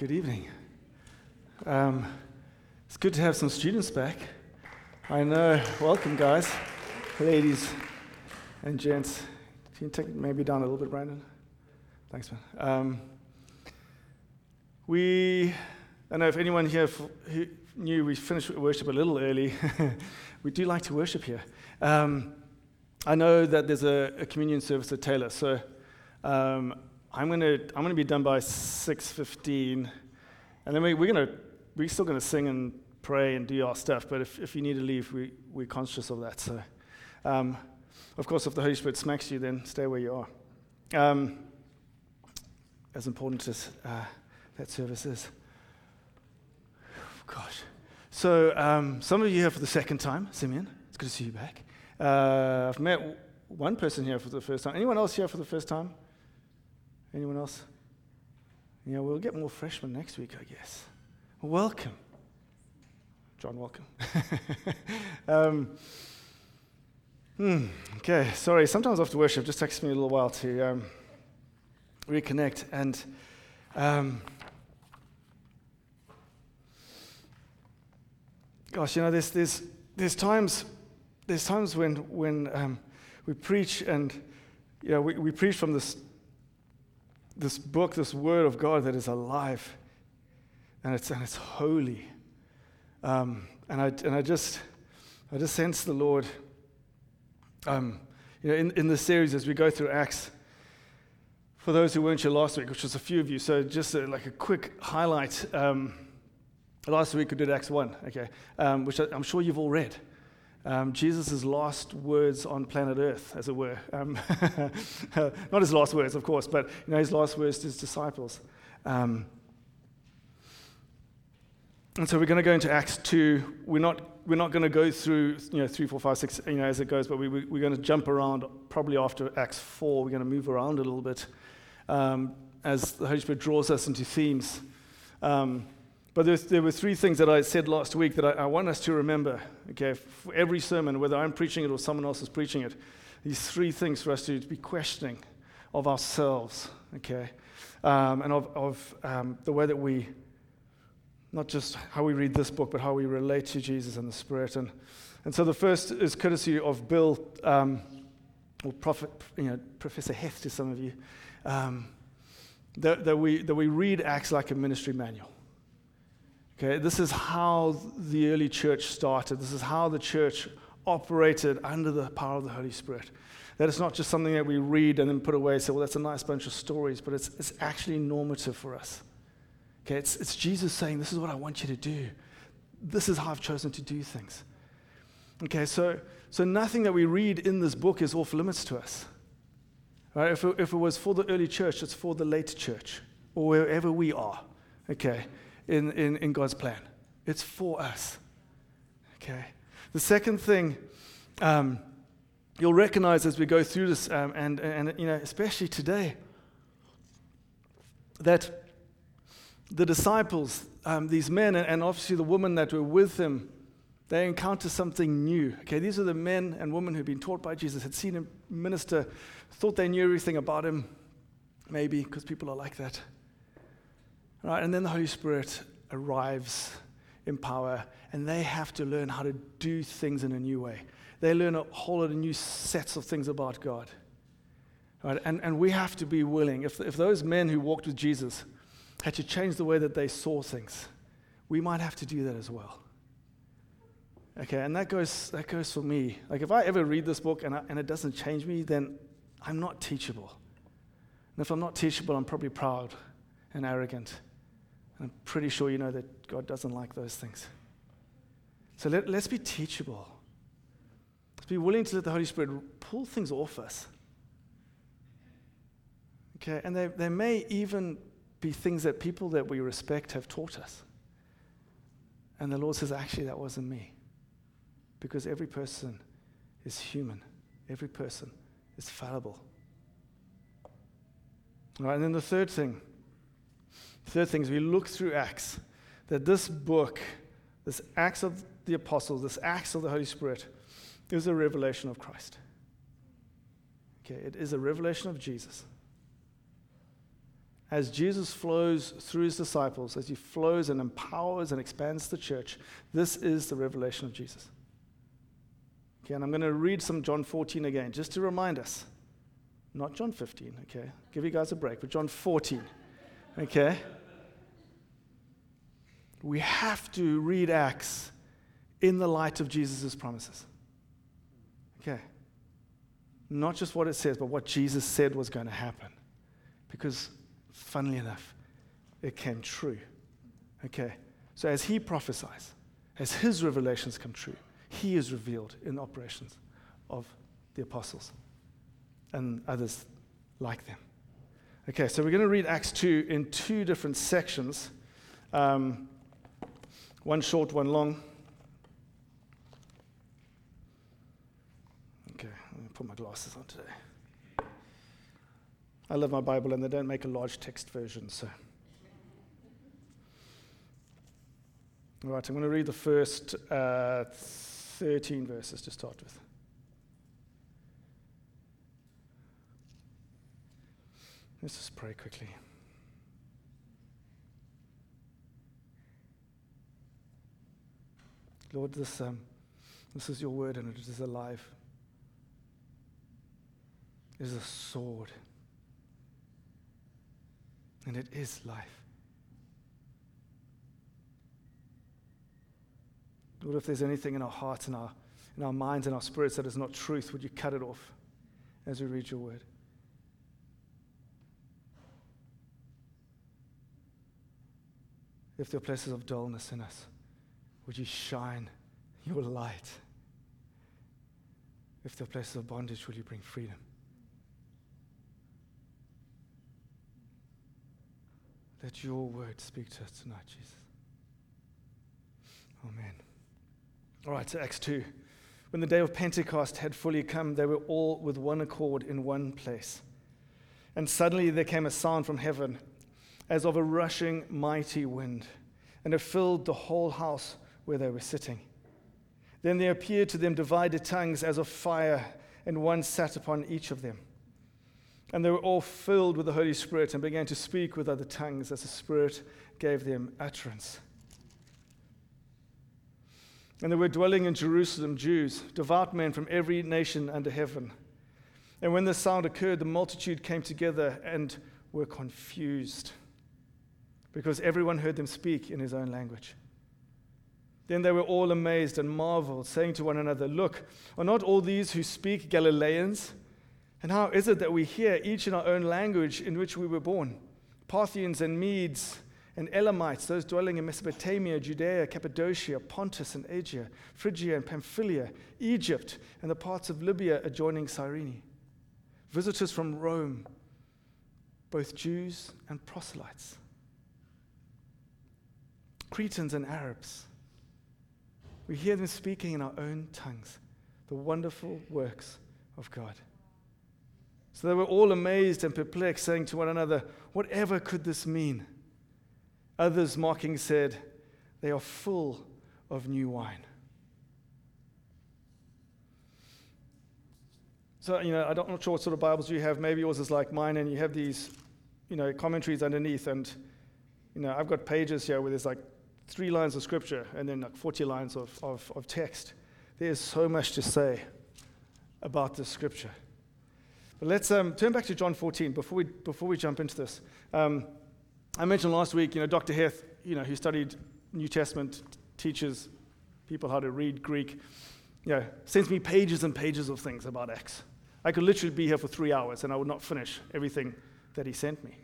Good evening. Um, it's good to have some students back. I know. Welcome, guys, ladies, and gents. Can you take maybe down a little bit, Brandon? Thanks, man. Um, we, I know if anyone here f- who knew we finished worship a little early. we do like to worship here. Um, I know that there's a, a communion service at Taylor, so um, I'm going to I'm gonna be done by 6.15, and then we, we're to we're still going to sing and pray and do our stuff, but if, if you need to leave, we, we're conscious of that. So, um, of course, if the Holy Spirit smacks you, then stay where you are. Um, as important as uh, that service is. Gosh. So, um, some of you here for the second time, Simeon, it's good to see you back. Uh, I've met one person here for the first time. Anyone else here for the first time? Anyone else? Yeah, we'll get more freshmen next week, I guess. Welcome. John, welcome. um, hmm, okay, sorry. Sometimes after worship, it just takes me a little while to um, reconnect. And um, gosh, you know, there's, there's, there's times there's times when, when um, we preach and you know, we, we preach from this, this book, this word of God that is alive and it's, and it's holy. Um, and, I, and I, just, I just sense the Lord um, you know, in, in this series as we go through Acts. For those who weren't here last week, which was a few of you, so just a, like a quick highlight. Um, last week we did Acts 1, okay, um, which I, I'm sure you've all read um, Jesus' last words on planet Earth, as it were. Um, not his last words, of course, but you know, his last words to his disciples. Um, and so we're going to go into Acts 2. We're not, we're not going to go through you know, 3, 4, 5, 6 you know, as it goes, but we, we, we're going to jump around probably after Acts 4. We're going to move around a little bit um, as the Holy Spirit draws us into themes. Um, but there were three things that I said last week that I, I, want us to remember, okay, for every sermon, whether I'm preaching it or someone else is preaching it. These three things for us to, to be questioning of ourselves, okay, um, and of, of um, the way that we, not just how we read this book, but how we relate to Jesus and the Spirit. And, and so the first is courtesy of Bill, um, or Prophet, you know, Professor Heth to some of you, um, that, that, we, that we read Acts like a ministry manual. Okay, this is how the early church started. This is how the church operated under the power of the Holy Spirit. That it's not just something that we read and then put away say, well, that's a nice bunch of stories, but it's, it's actually normative for us. Okay, it's, it's Jesus saying, this is what I want you to do. This is how I've chosen to do things. Okay, so, so nothing that we read in this book is off limits to us. Right? If, it, if it was for the early church, it's for the late church, or wherever we are. Okay, in, in, in God's plan. It's for us. Okay. The second thing um, you'll recognize as we go through this, um, and, and you know, especially today, that the disciples, um, these men, and obviously the women that were with them, they encounter something new. Okay, these are the men and women who'd been taught by Jesus, had seen him minister, thought they knew everything about him, maybe because people are like that. Right? And then the Holy Spirit arrives in power, and they have to learn how to do things in a new way. They learn a whole lot of new sets of things about God. Right? And, and we have to be willing. If, if those men who walked with Jesus had to change the way that they saw things, we might have to do that as well. Okay, and that goes, that goes for me. Like, if I ever read this book and, I, and it doesn't change me, then I'm not teachable. And if I'm not teachable, I'm probably proud and arrogant. I'm pretty sure you know that God doesn't like those things. So let, let's be teachable. Let's be willing to let the Holy Spirit pull things off us. Okay, and there, there may even be things that people that we respect have taught us. And the Lord says, actually, that wasn't me. Because every person is human, every person is fallible. All right, and then the third thing Third thing is we look through Acts, that this book, this Acts of the Apostles, this Acts of the Holy Spirit, is a revelation of Christ. Okay, it is a revelation of Jesus. as Jesus flows through his disciples, as he flows and empowers and expands the church, this is the revelation of Jesus. Okay, and I'm going to read some John 14 again, just to remind us. Not John 15, okay? Give you guys a break, but John 14, okay? We have to read Acts in the light of Jesus' promises. Okay. Not just what it says, but what Jesus said was going to happen. Because funnily enough, it came true. Okay? So as he prophesies, as his revelations come true, he is revealed in the operations of the apostles and others like them. Okay, so we're going to read Acts 2 in two different sections um, one short, one long. Okay, let me put my glasses on today. I love my Bible, and they don't make a large text version, so. All right, I'm going to read the first uh, 13 verses to start with. Let's just pray quickly. Lord, this, um, this is your word and it is alive. It is a sword and it is life. Lord, if there's anything in our hearts and our, in our minds and our spirits that is not truth, would you cut it off as we read your word? If there are places of dullness in us, would you shine your light? If there are places of bondage, will you bring freedom? Let your word speak to us tonight, Jesus. Amen. All right, so Acts 2. When the day of Pentecost had fully come, they were all with one accord in one place. And suddenly there came a sound from heaven as of a rushing mighty wind, and it filled the whole house where they were sitting. Then there appeared to them divided tongues as of fire, and one sat upon each of them. And they were all filled with the Holy Spirit and began to speak with other tongues as the Spirit gave them utterance. And there were dwelling in Jerusalem Jews, devout men from every nation under heaven. And when the sound occurred, the multitude came together and were confused because everyone heard them speak in his own language. Then they were all amazed and marveled, saying to one another, Look, are not all these who speak Galileans? And how is it that we hear each in our own language in which we were born? Parthians and Medes and Elamites, those dwelling in Mesopotamia, Judea, Cappadocia, Pontus and Asia, Phrygia and Pamphylia, Egypt, and the parts of Libya adjoining Cyrene. Visitors from Rome, both Jews and proselytes. Cretans and Arabs. We hear them speaking in our own tongues the wonderful works of God. So they were all amazed and perplexed, saying to one another, Whatever could this mean? Others mocking said, They are full of new wine. So, you know, I'm not sure what sort of Bibles you have. Maybe yours is like mine, and you have these, you know, commentaries underneath. And, you know, I've got pages here where there's like three lines of scripture and then like 40 lines of, of, of text. There's so much to say about this scripture. But let's um, turn back to John 14 before we, before we jump into this. Um, I mentioned last week, you know, Dr. Heth, you know, who studied New Testament, teaches people how to read Greek, you know, sends me pages and pages of things about Acts. I could literally be here for three hours and I would not finish everything that he sent me.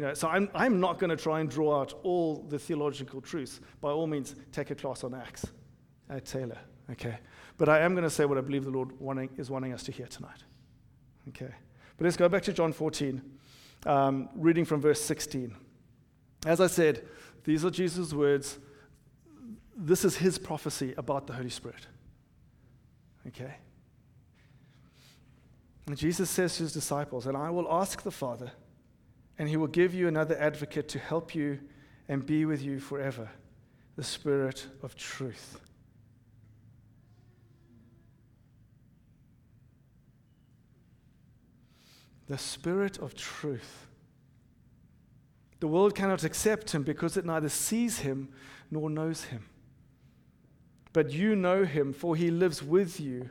You know, so I'm, I'm not going to try and draw out all the theological truths. By all means, take a class on Acts at Taylor, okay? But I am going to say what I believe the Lord wanting, is wanting us to hear tonight. Okay. But let's go back to John 14, um, reading from verse 16. As I said, these are Jesus' words. This is his prophecy about the Holy Spirit. Okay? And Jesus says to his disciples, And I will ask the Father, and he will give you another advocate to help you and be with you forever the Spirit of truth. the Spirit of truth. The world cannot accept him because it neither sees him nor knows him. But you know him, for he lives with you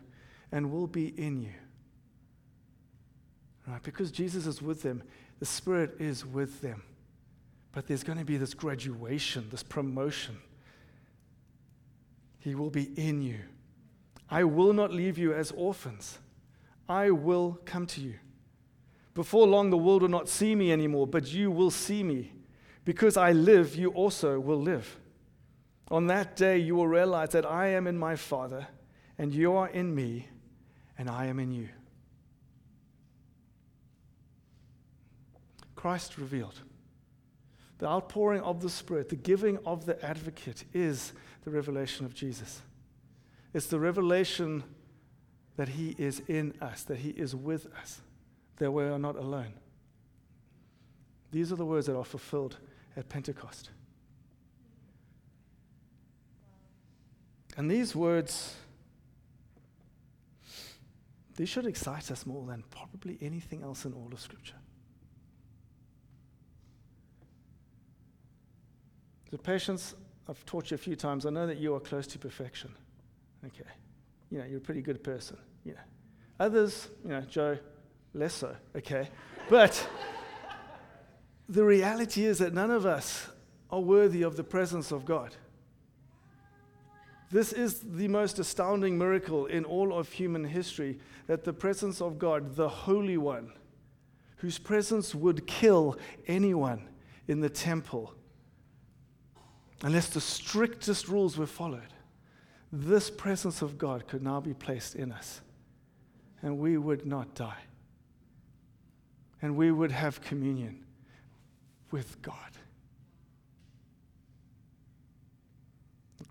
and will be in you. Right? Because Jesus is with them, the Spirit is with them. But there's going to be this graduation, this promotion. He will be in you. I will not leave you as orphans. I will come to you. Before long, the world will not see me anymore, but you will see me. Because I live, you also will live. On that day, you will realize that I am in my Father, and you are in me, and I am in you. Christ revealed. The outpouring of the Spirit, the giving of the advocate, is the revelation of Jesus. It's the revelation that He is in us, that He is with us, that we are not alone. These are the words that are fulfilled at Pentecost. And these words, these should excite us more than probably anything else in all of Scripture. The patience, I've taught you a few times, I know that you are close to perfection. Okay. You know, you're a pretty good person. You know. Others, you know, Joe, less so, okay? But the reality is that none of us are worthy of the presence of God. This is the most astounding miracle in all of human history that the presence of God, the Holy One, whose presence would kill anyone in the temple unless the strictest rules were followed, this presence of God could now be placed in us and we would not die. And we would have communion with God.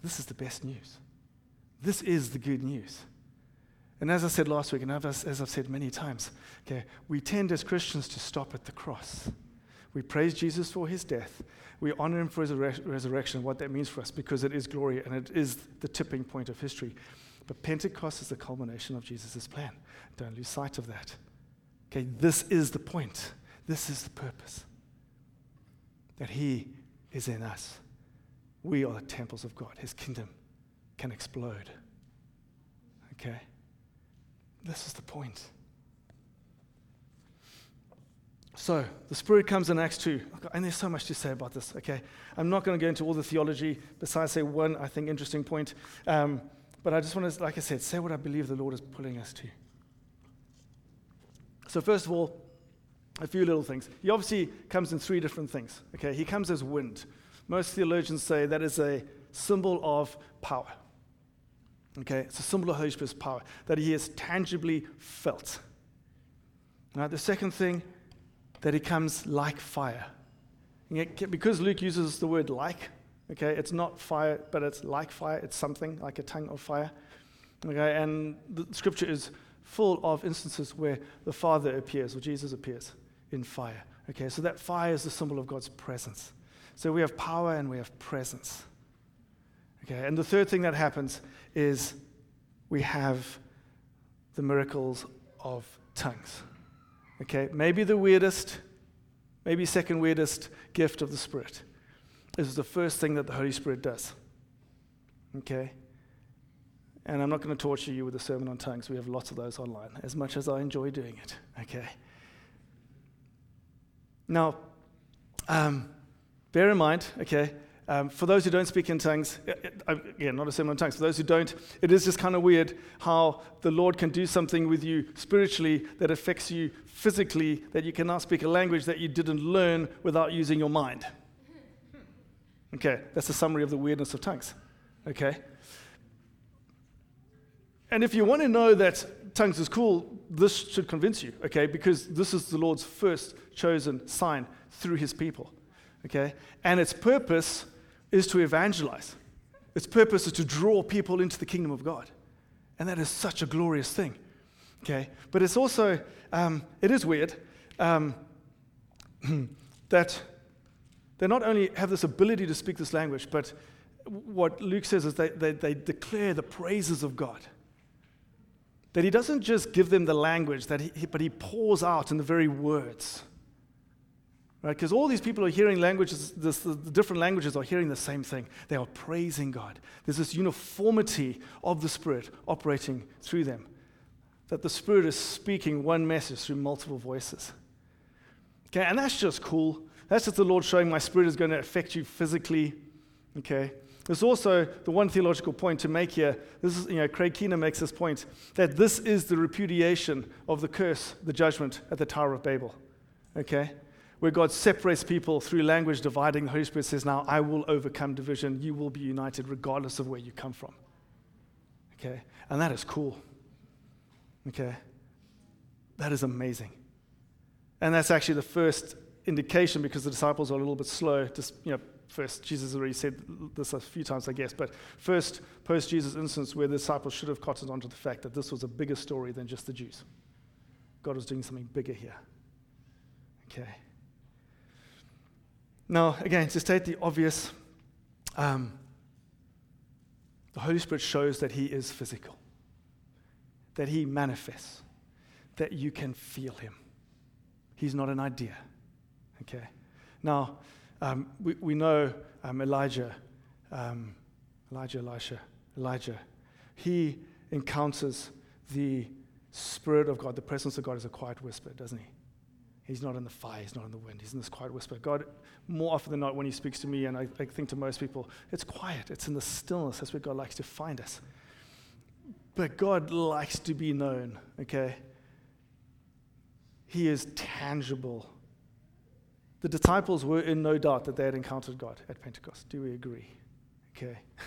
This is the best news. This is the good news. And as I said last week, and as I've said many times, okay, we tend as Christians to stop at the cross. We praise Jesus for his death. We honor him for his res- resurrection, what that means for us, because it is glory and it is the tipping point of history. But Pentecost is the culmination of Jesus' plan. Don't lose sight of that. Okay, this is the point. This is the purpose. That he is in us. We are the temples of God. His kingdom can explode. Okay? This is the point. So, the Spirit comes in Acts 2, and there's so much to say about this, okay? I'm not going to go into all the theology, besides say one, I think, interesting point. Um, but I just want to, like I said, say what I believe the Lord is pulling us to. So, first of all, a few little things. He obviously comes in three different things, okay? He comes as wind. Most theologians say that is a symbol of power. Okay, it's a symbol of Holy Spirit's power, that he is tangibly felt. Now, the second thing, that he comes like fire. Because Luke uses the word like, okay, it's not fire, but it's like fire, it's something like a tongue of fire. Okay, and the scripture is full of instances where the Father appears or Jesus appears in fire. Okay, so that fire is the symbol of God's presence. So we have power and we have presence. Okay, and the third thing that happens is we have the miracles of tongues. Okay, maybe the weirdest, maybe second weirdest gift of the Spirit. Is the first thing that the Holy Spirit does. Okay? And I'm not going to torture you with a sermon on tongues. We have lots of those online, as much as I enjoy doing it. Okay? Now, um, bear in mind, okay, um, for those who don't speak in tongues, again, not a sermon on tongues, for those who don't, it is just kind of weird how the Lord can do something with you spiritually that affects you physically, that you cannot speak a language that you didn't learn without using your mind. Okay, that's a summary of the weirdness of tongues. Okay? And if you want to know that tongues is cool, this should convince you, okay? Because this is the Lord's first chosen sign through his people, okay? And its purpose is to evangelize. Its purpose is to draw people into the kingdom of God. And that is such a glorious thing. Okay? But it's also, um, it is weird um, that they not only have this ability to speak this language, but what Luke says is they, they, they declare the praises of God. That he doesn't just give them the language, that he, but he pours out in the very words. Right? Because all these people are hearing languages, this, the different languages are hearing the same thing. They are praising God. There's this uniformity of the Spirit operating through them. That the Spirit is speaking one message through multiple voices. Okay, and that's just cool. That's just the Lord showing my Spirit is going to affect you physically. Okay. There's also the one theological point to make here. This is, you know, Craig Keener makes this point that this is the repudiation of the curse, the judgment at the Tower of Babel. Okay? Where God separates people through language dividing, the Holy Spirit says, Now I will overcome division. You will be united regardless of where you come from. Okay? And that is cool. Okay? That is amazing. And that's actually the first indication because the disciples are a little bit slow, just, you know, first, Jesus already said this a few times, I guess, but first post Jesus instance where the disciples should have cottoned onto the fact that this was a bigger story than just the Jews. God was doing something bigger here. Okay. Now, again, to state the obvious, um, the Holy Spirit shows that He is physical, that He manifests, that you can feel Him. He's not an idea. Okay. Now, um, we, we know um, Elijah, um, Elijah, Elisha, Elijah, he encounters the Spirit of God, the presence of God is a quiet whisper, doesn't he? He's not in the fire, he's not in the wind, he's in this quiet whisper. God, more often than not, when he speaks to me, and I, I think to most people, it's quiet, it's in the stillness. That's where God likes to find us. But God likes to be known, okay? He is tangible the disciples were in no doubt that they had encountered God at Pentecost. Do we agree? Okay.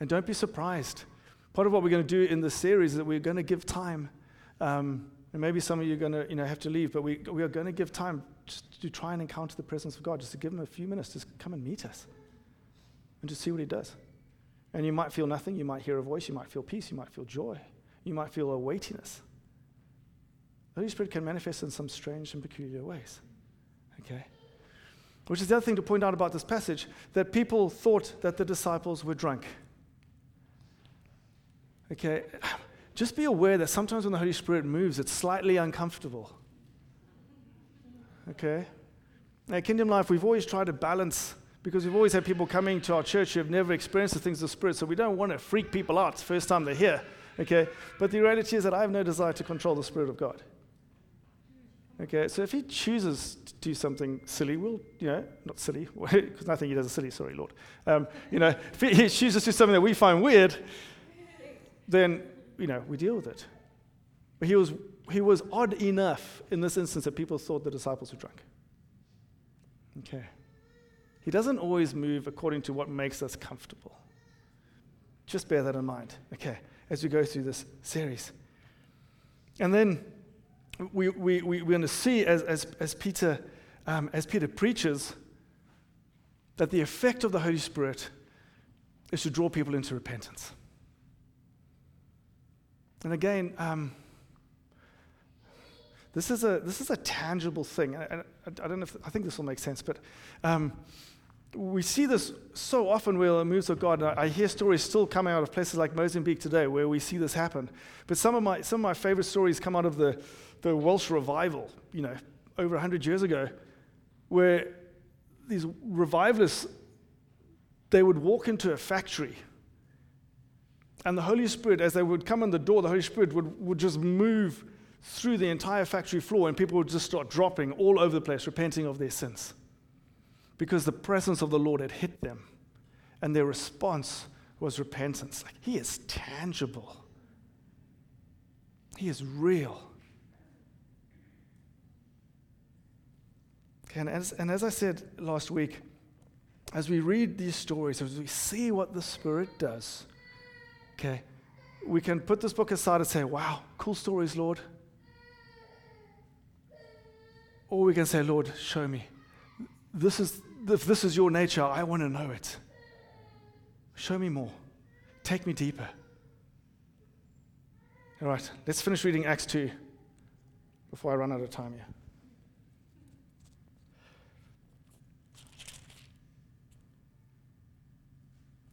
and don't be surprised. Part of what we're going to do in this series is that we're going to give time. Um, and maybe some of you are going to you know, have to leave, but we, we are going to give time just to try and encounter the presence of God, just to give Him a few minutes, just come and meet us and just see what He does. And you might feel nothing. You might hear a voice. You might feel peace. You might feel joy. You might feel a weightiness. The Holy Spirit can manifest in some strange and peculiar ways. Okay? Which is the other thing to point out about this passage that people thought that the disciples were drunk. Okay? Just be aware that sometimes when the Holy Spirit moves, it's slightly uncomfortable. Okay? Now, Kingdom Life, we've always tried to balance because we've always had people coming to our church who have never experienced the things of the Spirit, so we don't want to freak people out the first time they're here. Okay? But the reality is that I have no desire to control the Spirit of God. Okay, so if he chooses to do something silly, we'll, you know, not silly, because I think he does a silly, sorry, Lord. Um, you know, if he chooses to do something that we find weird, then, you know, we deal with it. But he was, he was odd enough in this instance that people thought the disciples were drunk. Okay. He doesn't always move according to what makes us comfortable. Just bear that in mind, okay, as we go through this series. And then we, we, we, we're going to see as, as, as, Peter, um, as Peter preaches that the effect of the Holy Spirit is to draw people into repentance. And again, um, this, is a, this is a tangible thing. I, I, I, don't know if I think this will make sense, but um, we see this so often where the moves of God. I, I hear stories still coming out of places like Mozambique today where we see this happen. But some of my, some of my favorite stories come out of the, the Welsh revival, you know, over 100 years ago, where these revivalists, they would walk into a factory and the Holy Spirit, as they would come in the door, the Holy Spirit would, would just move through the entire factory floor and people would just start dropping all over the place, repenting of their sins. Because the presence of the Lord had hit them and their response was repentance. Like, He is tangible, He is real. And as, and as I said last week, as we read these stories, as we see what the Spirit does, okay, we can put this book aside and say, wow, cool stories, Lord. Or we can say, Lord, show me. This is, if this is your nature, I want to know it. Show me more. Take me deeper. All right, let's finish reading Acts 2 before I run out of time here.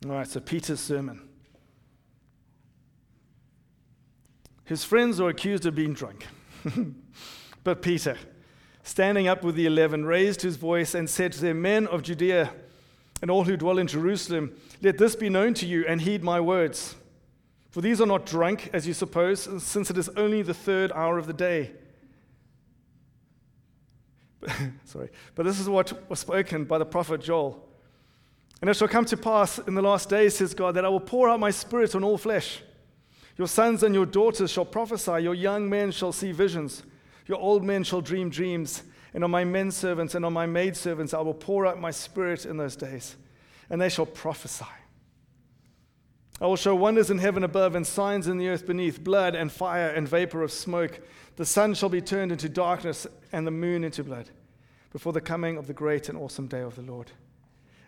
All right, so Peter's sermon. His friends are accused of being drunk. but Peter, standing up with the eleven, raised his voice and said to them, Men of Judea and all who dwell in Jerusalem, let this be known to you and heed my words. For these are not drunk, as you suppose, since it is only the third hour of the day. Sorry, but this is what was spoken by the prophet Joel. And it shall come to pass in the last days, says God, that I will pour out my spirit on all flesh. Your sons and your daughters shall prophesy, your young men shall see visions. Your old men shall dream dreams, and on my men servants and on my maid servants I will pour out my spirit in those days, and they shall prophesy. I will show wonders in heaven above and signs in the earth beneath blood and fire and vapor of smoke. The sun shall be turned into darkness and the moon into blood before the coming of the great and awesome day of the Lord.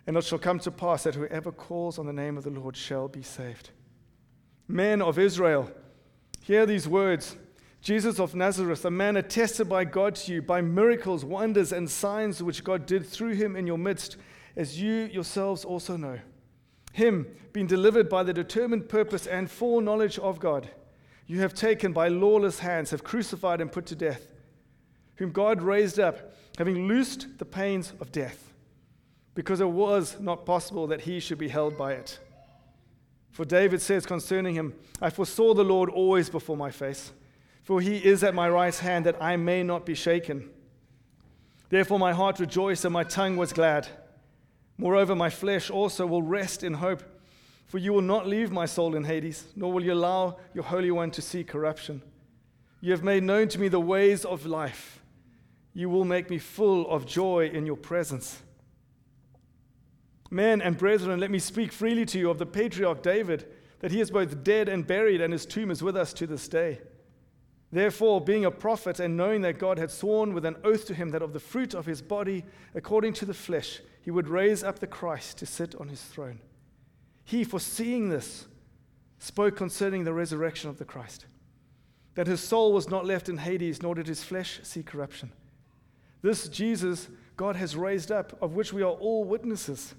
And it shall come to pass that whoever calls on the name of the Lord shall be saved. Men of Israel, hear these words. Jesus of Nazareth, a man attested by God to you by miracles, wonders, and signs which God did through him in your midst, as you yourselves also know. Him, being delivered by the determined purpose and foreknowledge of God, you have taken by lawless hands, have crucified and put to death, whom God raised up, having loosed the pains of death, because it was not possible that he should be held by it. For David says concerning him, I foresaw the Lord always before my face for he is at my right hand that I may not be shaken. Therefore, my heart rejoiced and my tongue was glad. Moreover, my flesh also will rest in hope, for you will not leave my soul in Hades, nor will you allow your Holy One to see corruption. You have made known to me the ways of life. You will make me full of joy in your presence. Men and brethren, let me speak freely to you of the patriarch David, that he is both dead and buried, and his tomb is with us to this day. Therefore, being a prophet and knowing that God had sworn with an oath to him that of the fruit of his body, according to the flesh, he would raise up the Christ to sit on his throne. He, foreseeing this, spoke concerning the resurrection of the Christ, that his soul was not left in Hades, nor did his flesh see corruption. This Jesus God has raised up, of which we are all witnesses.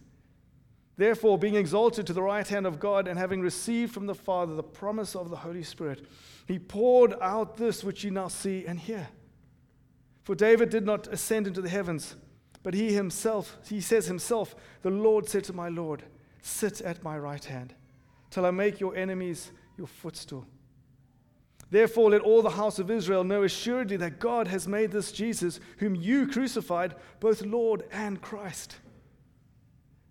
Therefore, being exalted to the right hand of God and having received from the Father the promise of the Holy Spirit, he poured out this which you now see and hear. For David did not ascend into the heavens, but he himself, he says himself, the Lord said to my Lord, Sit at my right hand, till I make your enemies your footstool. Therefore, let all the house of Israel know assuredly that God has made this Jesus, whom you crucified, both Lord and Christ.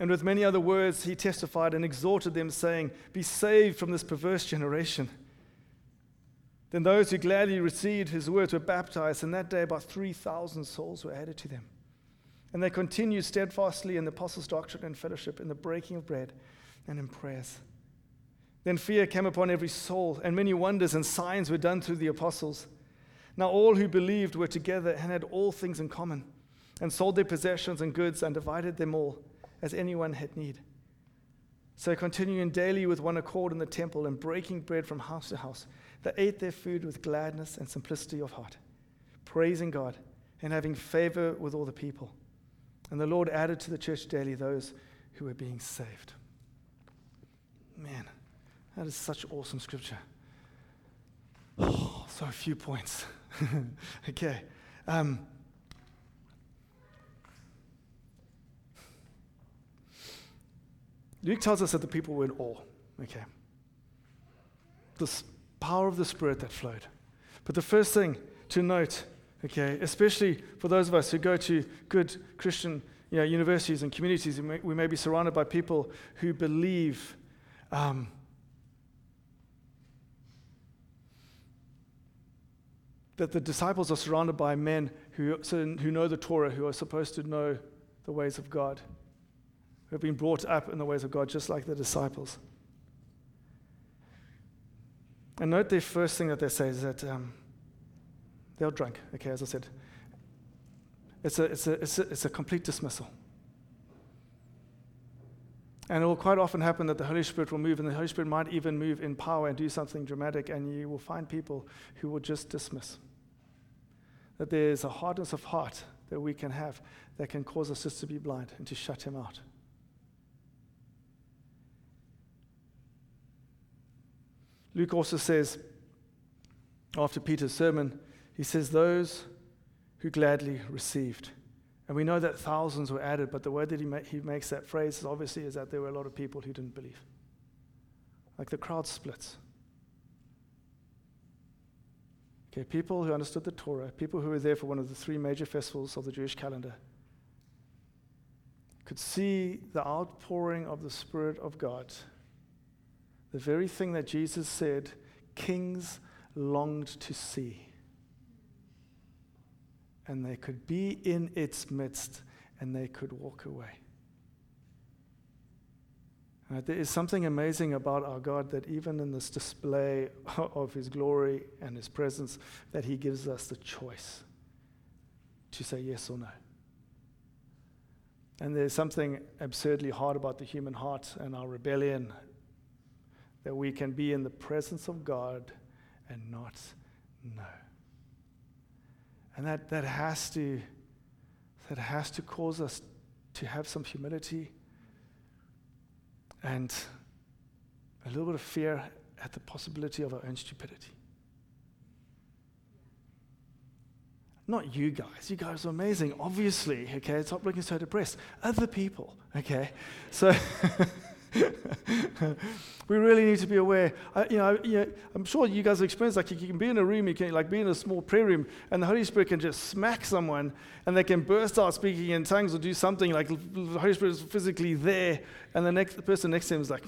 And with many other words, he testified and exhorted them, saying, Be saved from this perverse generation. Then those who gladly received his words were baptized, and that day about 3,000 souls were added to them. And they continued steadfastly in the apostles' doctrine and fellowship, in the breaking of bread, and in prayers. Then fear came upon every soul, and many wonders and signs were done through the apostles. Now all who believed were together and had all things in common, and sold their possessions and goods, and divided them all, as anyone had need. So continuing daily with one accord in the temple, and breaking bread from house to house, they ate their food with gladness and simplicity of heart, praising God and having favor with all the people. And the Lord added to the church daily those who were being saved. Man, that is such awesome scripture. Oh, so a few points. okay. Um, Luke tells us that the people were in awe. Okay. This power of the Spirit that flowed. But the first thing to note, okay, especially for those of us who go to good Christian you know, universities and communities, we may, we may be surrounded by people who believe um, that the disciples are surrounded by men who, who know the Torah, who are supposed to know the ways of God, who have been brought up in the ways of God, just like the disciples. And note the first thing that they say is that um, they're drunk. Okay, as I said, it's a, it's, a, it's, a, it's a complete dismissal. And it will quite often happen that the Holy Spirit will move, and the Holy Spirit might even move in power and do something dramatic, and you will find people who will just dismiss. That there's a hardness of heart that we can have that can cause us just to be blind and to shut Him out. Luke also says, after Peter's sermon, he says, Those who gladly received. And we know that thousands were added, but the way that he, ma- he makes that phrase is obviously is that there were a lot of people who didn't believe. Like the crowd splits. Okay, people who understood the Torah, people who were there for one of the three major festivals of the Jewish calendar, could see the outpouring of the Spirit of God. The very thing that Jesus said kings longed to see and they could be in its midst and they could walk away. Uh, there is something amazing about our God that even in this display of his glory and his presence that he gives us the choice to say yes or no. And there's something absurdly hard about the human heart and our rebellion that we can be in the presence of God and not know. And that, that, has to, that has to cause us to have some humility and a little bit of fear at the possibility of our own stupidity. Not you guys. You guys are amazing, obviously. Okay, stop looking so depressed. Other people. Okay, so. we really need to be aware. I, you know, you know, I'm sure you guys have experienced like you can be in a room, you can like be in a small prayer room, and the Holy Spirit can just smack someone, and they can burst out speaking in tongues or do something like the Holy Spirit is physically there, and the next the person next to him is like,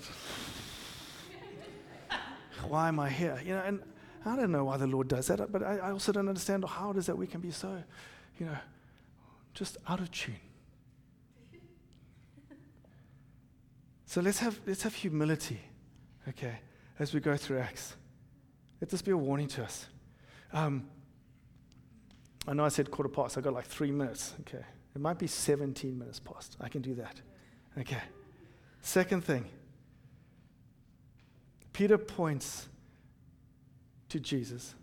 "Why am I here?" You know, and I don't know why the Lord does that, but I, I also don't understand how it is that we can be so, you know, just out of tune. So let's have, let's have humility, okay, as we go through Acts. Let this be a warning to us. Um, I know I said quarter past, I got like three minutes, okay. It might be 17 minutes past. I can do that. Okay. Second thing Peter points to Jesus.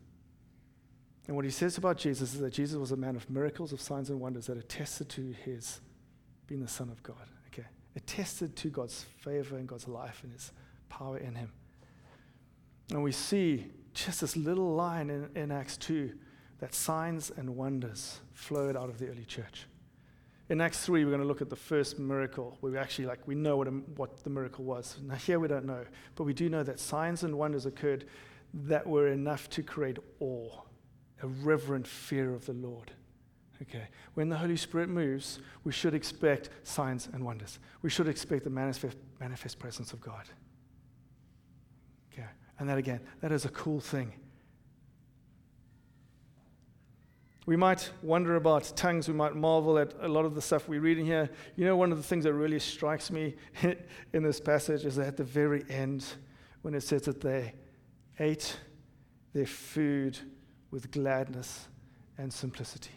And what he says about Jesus is that Jesus was a man of miracles, of signs and wonders that attested to his being the Son of God attested to God's favor and God's life and his power in him. And we see just this little line in, in Acts 2 that signs and wonders flowed out of the early church. In Acts 3, we're going to look at the first miracle where we actually, like, we know what, a, what the miracle was. Now, here we don't know, but we do know that signs and wonders occurred that were enough to create awe, a reverent fear of the Lord. Okay. When the Holy Spirit moves, we should expect signs and wonders. We should expect the manifest, manifest presence of God. Okay. And that again, that is a cool thing. We might wonder about tongues. We might marvel at a lot of the stuff we read in here. You know, one of the things that really strikes me in this passage is that at the very end, when it says that they ate their food with gladness and simplicity.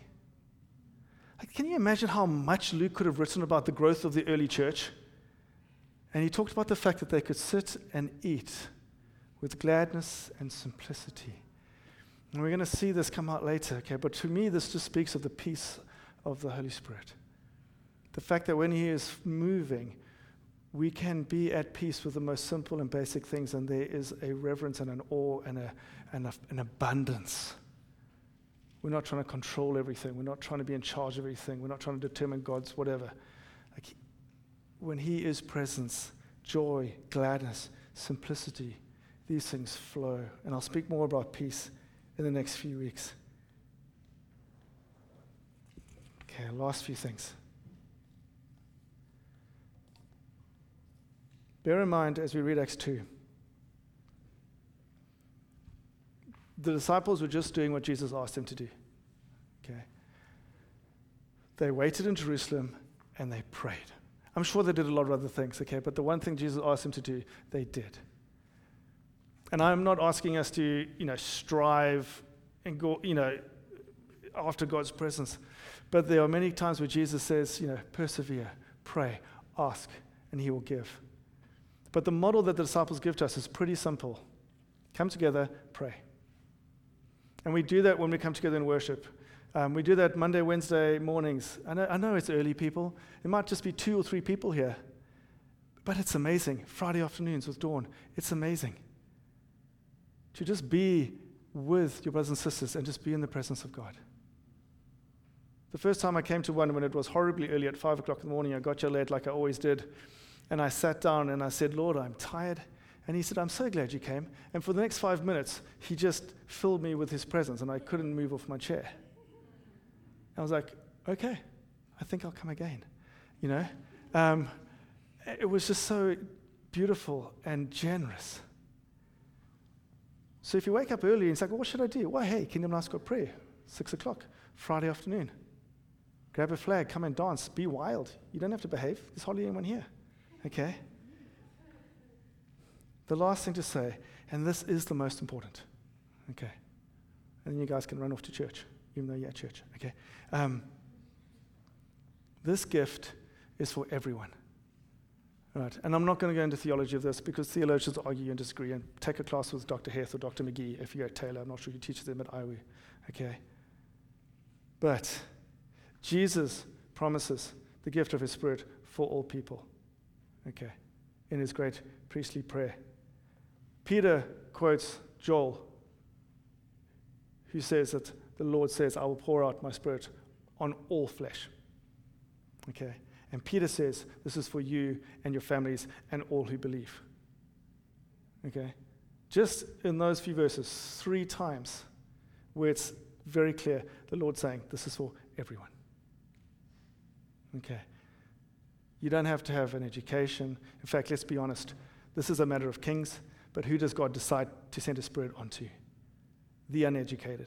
Can you imagine how much Luke could have written about the growth of the early church? And he talked about the fact that they could sit and eat with gladness and simplicity. And we're going to see this come out later, okay? But to me, this just speaks of the peace of the Holy Spirit. The fact that when He is moving, we can be at peace with the most simple and basic things, and there is a reverence and an awe and, a, and a, an abundance we're not trying to control everything. We're not trying to be in charge of everything. We're not trying to determine God's whatever. Like, when He is presence, joy, gladness, simplicity, these things flow. And I'll speak more about peace in the next few weeks. Okay, last few things. Bear in mind as we read Acts 2 the disciples were just doing what Jesus asked them to do. Okay? They waited in Jerusalem and they prayed. I'm sure they did a lot of other things, okay? But the one thing Jesus asked them to do, they did. And I'm not asking us to, you know, strive and go, you know, after God's presence. But there are many times where Jesus says, you know, persevere, pray, ask, and he will give. But the model that the disciples give to us is pretty simple come together, pray. And we do that when we come together in worship. Um, we do that Monday, Wednesday mornings. I know, I know it's early, people. It might just be two or three people here. But it's amazing. Friday afternoons with Dawn, it's amazing. To just be with your brothers and sisters and just be in the presence of God. The first time I came to one when it was horribly early at five o'clock in the morning, I got here late like I always did. And I sat down and I said, Lord, I'm tired. And he said, I'm so glad you came. And for the next five minutes, he just filled me with his presence and I couldn't move off my chair. I was like, okay, I think I'll come again. You know? Um, it was just so beautiful and generous. So if you wake up early and say, well, what should I do? Well, hey, Kingdom Life's got prayer, six o'clock, Friday afternoon. Grab a flag, come and dance, be wild. You don't have to behave. There's hardly anyone here. Okay? The last thing to say, and this is the most important, okay? And then you guys can run off to church, even though you're at church, okay? Um, this gift is for everyone. Right, and I'm not going to go into theology of this because theologians argue and disagree. And take a class with Dr. Heath or Dr. McGee if you're at Taylor. I'm not sure who teaches them at IWU. Okay? But Jesus promises the gift of his Spirit for all people. Okay? In his great priestly prayer. Peter quotes Joel, who says that the Lord says, I will pour out my spirit on all flesh. Okay? And Peter says, This is for you and your families and all who believe. Okay? Just in those few verses, three times, where it's very clear the Lord saying, This is for everyone. Okay? You don't have to have an education. In fact, let's be honest, this is a matter of kings. But who does God decide to send His Spirit onto? The uneducated,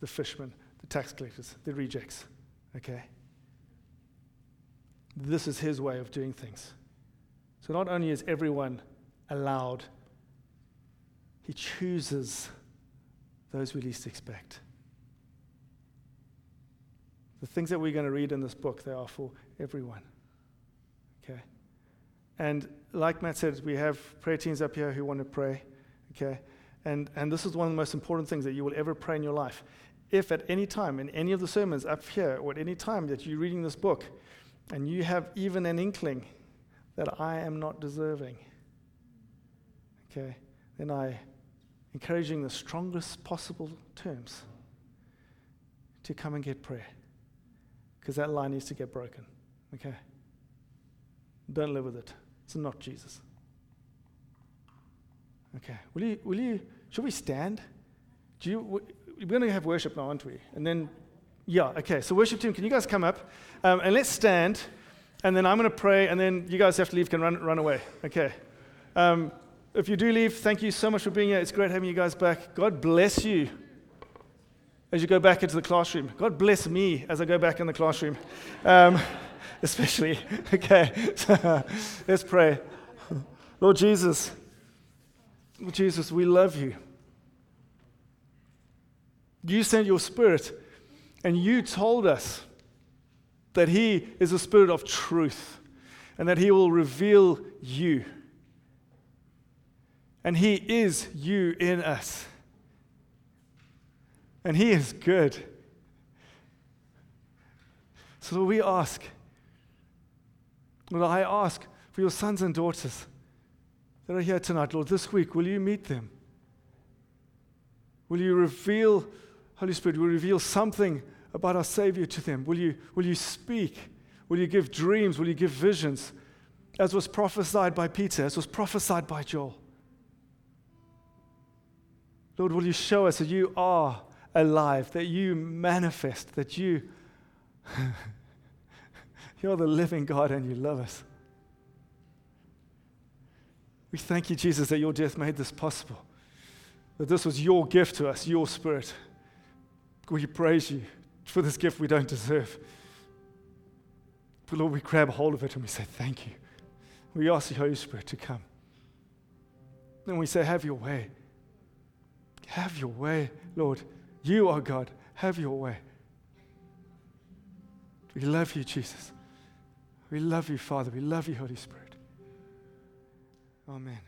the fishermen, the tax collectors, the rejects. Okay? This is His way of doing things. So not only is everyone allowed, He chooses those we least expect. The things that we're going to read in this book, they are for everyone. And like Matt said, we have prayer teams up here who want to pray. Okay? And, and this is one of the most important things that you will ever pray in your life. If at any time, in any of the sermons up here, or at any time that you're reading this book, and you have even an inkling that I am not deserving, okay, then I encouraging the strongest possible terms to come and get prayer. Because that line needs to get broken. Okay? Don't live with it. It's not Jesus. Okay. Will you, will you, should we stand? Do you, we're going to have worship now, aren't we? And then, yeah, okay. So, worship team, can you guys come up? Um, and let's stand. And then I'm going to pray, and then you guys have to leave, can run, run away. Okay. Um, if you do leave, thank you so much for being here. It's great having you guys back. God bless you as you go back into the classroom. God bless me as I go back in the classroom. Um, especially. Okay, let's pray. Lord Jesus, Lord Jesus, we love you. You sent your spirit, and you told us that He is a spirit of truth and that He will reveal you. And He is you in us. And He is good. So we ask Lord, I ask for your sons and daughters that are here tonight, Lord, this week, will you meet them? Will you reveal, Holy Spirit, will you reveal something about our Savior to them? Will you, will you speak? Will you give dreams? Will you give visions? As was prophesied by Peter, as was prophesied by Joel. Lord, will you show us that you are alive, that you manifest, that you You're the living God and you love us. We thank you, Jesus, that your death made this possible. That this was your gift to us, your spirit. We praise you for this gift we don't deserve. But Lord, we grab hold of it and we say, Thank you. We ask the Holy Spirit to come. And we say, Have your way. Have your way, Lord. You are God. Have your way. We love you, Jesus. We love you, Father. We love you, Holy Spirit. Amen.